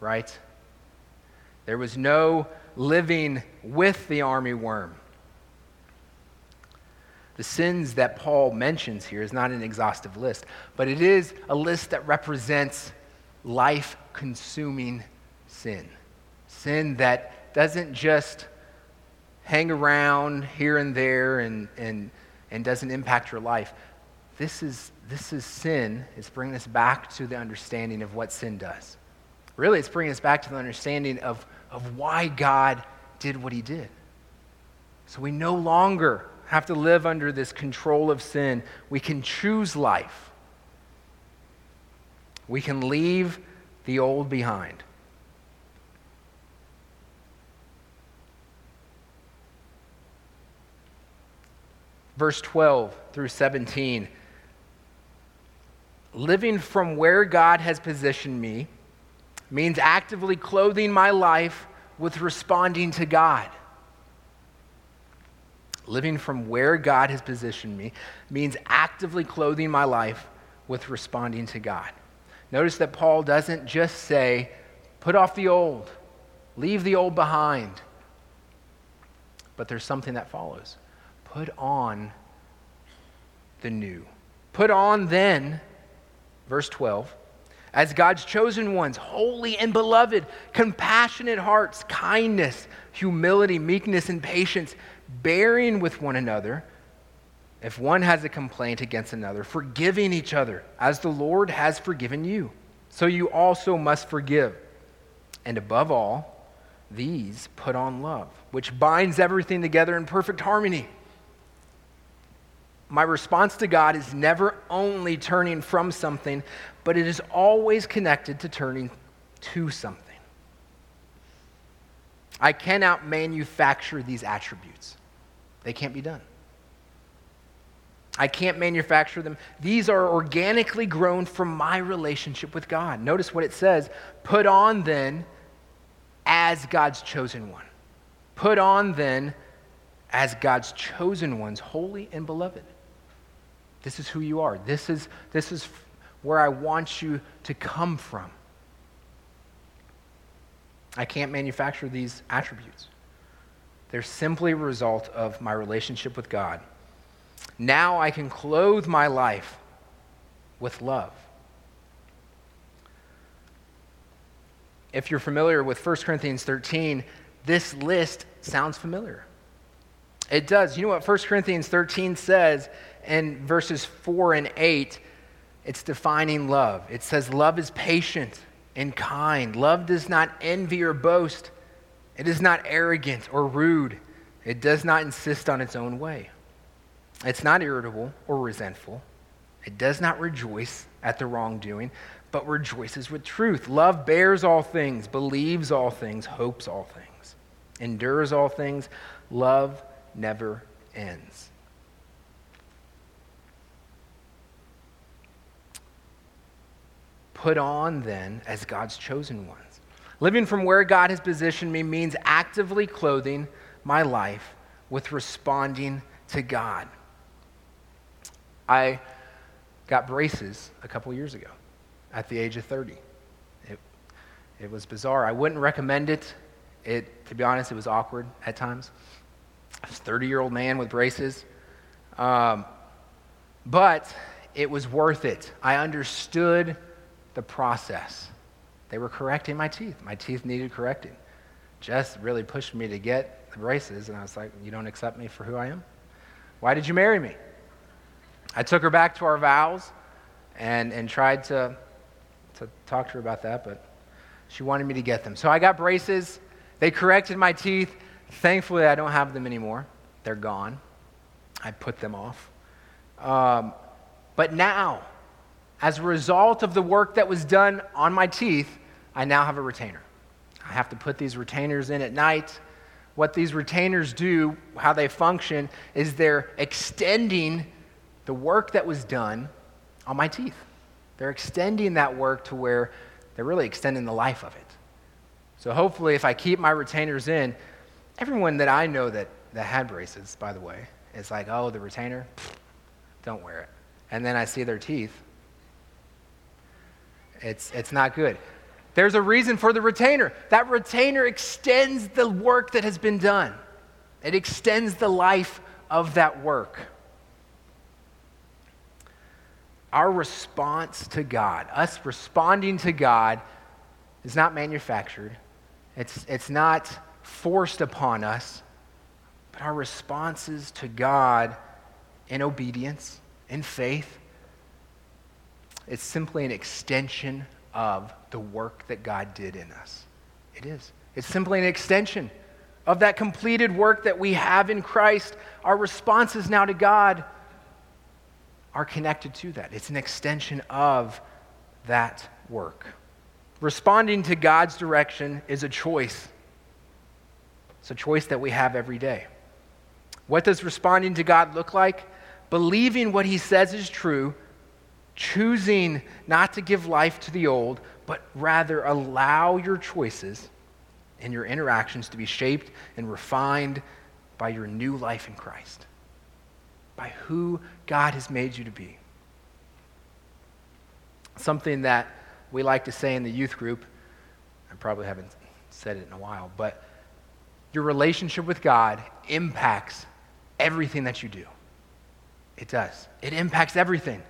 right? There was no living with the army worm. The sins that Paul mentions here is not an exhaustive list, but it is a list that represents life consuming sin. Sin that doesn't just hang around here and there and, and, and doesn't impact your life. This is, this is sin. It's bringing us back to the understanding of what sin does. Really, it's bringing us back to the understanding of, of why God did what he did. So we no longer have to live under this control of sin. We can choose life. We can leave the old behind. Verse 12 through 17. Living from where God has positioned me means actively clothing my life with responding to God. Living from where God has positioned me means actively clothing my life with responding to God. Notice that Paul doesn't just say, put off the old, leave the old behind. But there's something that follows. Put on the new. Put on then, verse 12, as God's chosen ones, holy and beloved, compassionate hearts, kindness, humility, meekness, and patience, bearing with one another. If one has a complaint against another, forgiving each other, as the Lord has forgiven you, so you also must forgive. And above all, these put on love, which binds everything together in perfect harmony my response to God is never only turning from something, but it is always connected to turning to something. I cannot manufacture these attributes, they can't be done. I can't manufacture them. These are organically grown from my relationship with God. Notice what it says put on then as God's chosen one. Put on then as God's chosen ones, holy and beloved. This is who you are. This is, this is where I want you to come from. I can't manufacture these attributes. They're simply a result of my relationship with God Now I can clothe my life with love. If you're familiar with 1 Corinthians 13, this list sounds familiar. It does. You know what 1 Corinthians 13 says in verses 4 and 8? It's defining love. It says, Love is patient and kind. Love does not envy or boast. It is not arrogant or rude. It does not insist on its own way. It's not irritable or resentful. It does not rejoice at the wrongdoing, but rejoices with truth. Love bears all things, believes all things, hopes all things, endures all things. Love never ends. Put on, then, as God's chosen ones. Living from where God has positioned me means actively clothing my life with responding to God. I got braces a couple years ago at the age of 30. It, it was bizarre. I wouldn't recommend it. it. To be honest, it was awkward at times. I was a 30 year old man with braces. Um, but it was worth it. I understood the process. They were correcting my teeth. My teeth needed correcting. Jess really pushed me to get the braces, and I was like, You don't accept me for who I am? Why did you marry me? I took her back to our vows and, and tried to, to talk to her about that, but she wanted me to get them. So I got braces. They corrected my teeth. Thankfully, I don't have them anymore. They're gone. I put them off. Um, but now, as a result of the work that was done on my teeth, I now have a retainer. I have to put these retainers in at night. What these retainers do, how they function, is they're extending the work that was done on my teeth. They're extending that work to where they're really extending the life of it. So hopefully, if I keep my retainers in, everyone that I know that, that had braces, by the way, is like, oh, the retainer, don't wear it. And then I see their teeth. It's, it's not good. There's a reason for the retainer. That retainer extends the work that has been done, it extends the life of that work. Our response to God, us responding to God, is not manufactured, it's, it's not forced upon us, but our responses to God in obedience, in faith, it's simply an extension of the work that God did in us. It is. It's simply an extension of that completed work that we have in Christ. Our responses now to God are connected to that. It's an extension of that work. Responding to God's direction is a choice. It's a choice that we have every day. What does responding to God look like? Believing what He says is true choosing not to give life to the old, but rather allow your choices and your interactions to be shaped and refined by your new life in Christ, by who God has made you to be. Something that we like to say in the youth group, I probably haven't said it in a while, but your relationship with God impacts everything that you do. It does. It impacts everything.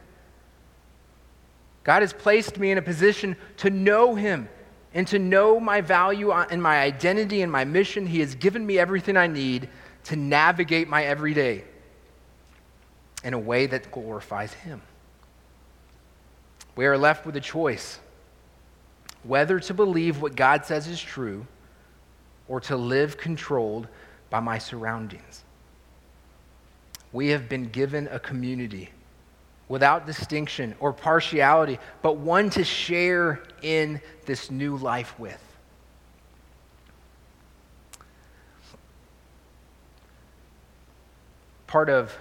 God has placed me in a position to know Him and to know my value and my identity and my mission. He has given me everything I need to navigate my everyday in a way that glorifies Him. We are left with a choice whether to believe what God says is true or to live controlled by my surroundings. We have been given a community without distinction or partiality, but one to share in this new life with. Part of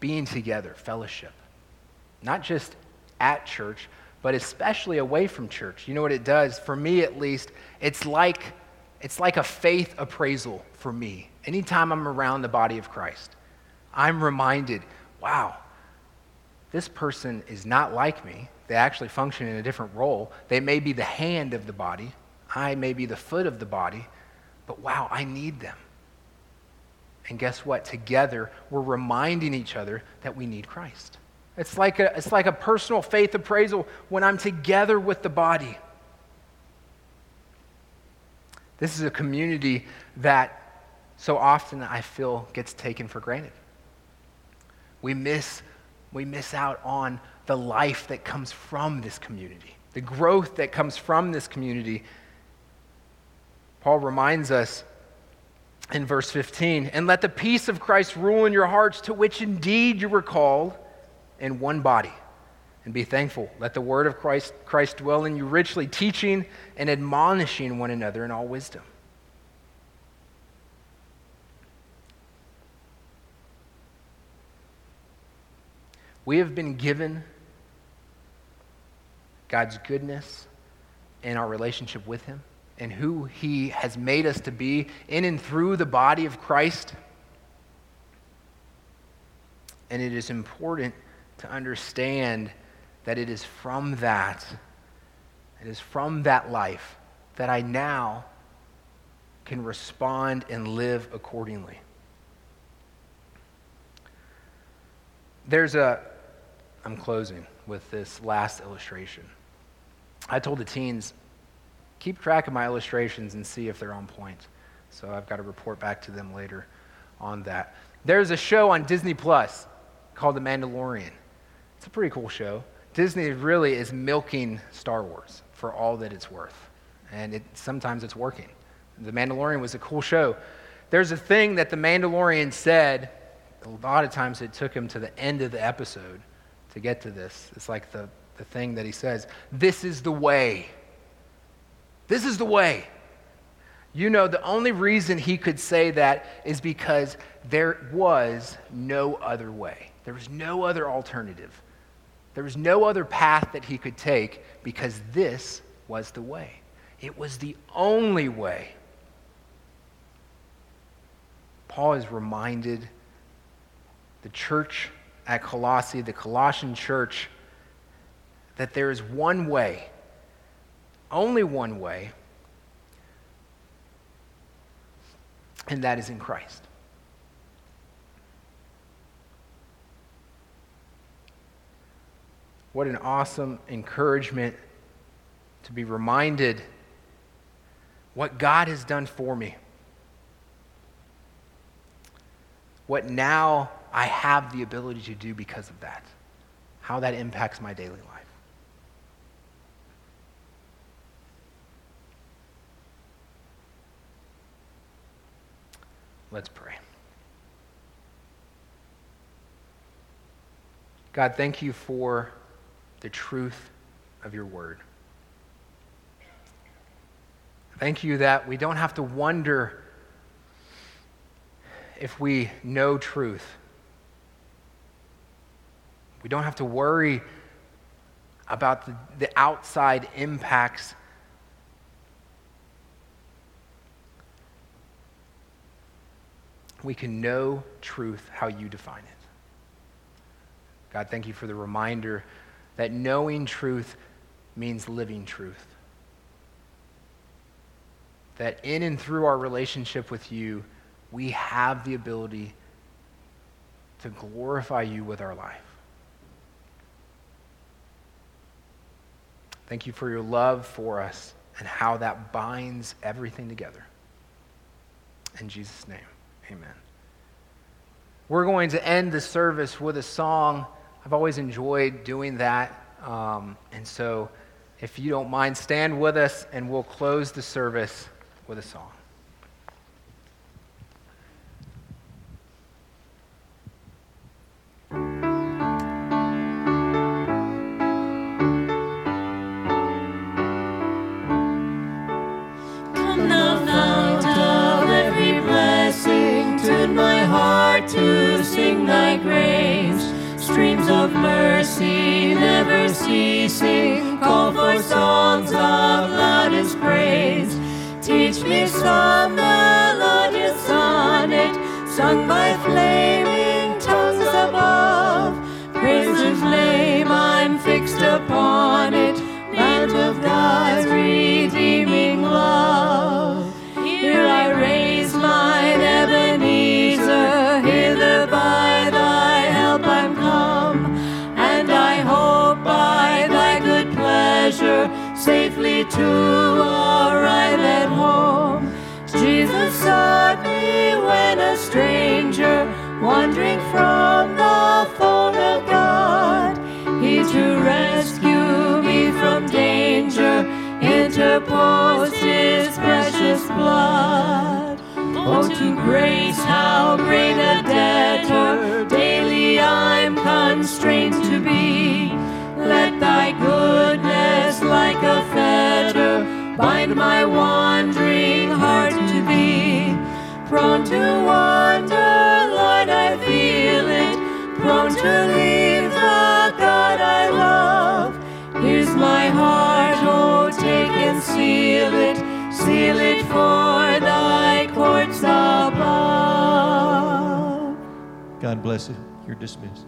being together, fellowship, not just at church, but especially away from church. You know what it does? For me, at least, it's like, it's like a faith appraisal for me. Anytime I'm around the body of Christ, I'm reminded wow, this person is not like me. They actually function in a different role. They may be the hand of the body, I may be the foot of the body, but wow, I need them. And guess what? Together, we're reminding each other that we need Christ. It's like a, it's like a personal faith appraisal when I'm together with the body. This is a community that so often I feel gets taken for granted. We miss, we miss out on the life that comes from this community, the growth that comes from this community. Paul reminds us in verse 15, and let the peace of Christ rule in your hearts, to which indeed you were called in one body. And be thankful. Let the word of Christ, Christ dwell in you richly, teaching and admonishing one another in all wisdom. We have been given God's goodness and our relationship with Him and who He has made us to be in and through the body of Christ. And it is important to understand that it is from that, it is from that life that I now can respond and live accordingly. There's a, I'm closing with this last illustration. I told the teens, keep track of my illustrations and see if they're on point. So I've got to report back to them later on that. There's a show on Disney Plus called The Mandalorian. It's a pretty cool show. Disney really is milking Star Wars for all that it's worth. And it, sometimes it's working. The Mandalorian was a cool show. There's a thing that the Mandalorian said, a lot of times it took him to the end of the episode to get to this. It's like the, the thing that he says This is the way. This is the way. You know, the only reason he could say that is because there was no other way. There was no other alternative. There was no other path that he could take because this was the way. It was the only way. Paul is reminded the church at Colossae, the Colossian church, that there is one way, only one way, and that is in Christ. What an awesome encouragement to be reminded what God has done for me. What now I have the ability to do because of that. How that impacts my daily life. Let's pray. God, thank you for the truth of your word. Thank you that we don't have to wonder if we know truth. We don't have to worry about the, the outside impacts. We can know truth how you define it. God, thank you for the reminder that knowing truth means living truth. That in and through our relationship with you, we have the ability to glorify you with our life. Thank you for your love for us and how that binds everything together. In Jesus' name, amen. We're going to end the service with a song. I've always enjoyed doing that. Um, and so, if you don't mind, stand with us and we'll close the service with a song. Never ceasing, call for songs of loudest praise. Teach me some melodious sonnet, sung by to arrive at home. Jesus sought me when a stranger, wandering from the fold of God, He to rescue me from danger interposed His precious blood. Oh, to grace, how great a debtor daily I'm constrained to be. Let thy goodness, like a bind my wandering heart to thee. Prone to wander, Lord, I feel it. Prone to leave the God I love. Here's my heart, oh, take and seal it, seal it for thy courts above. God bless you. You're dismissed.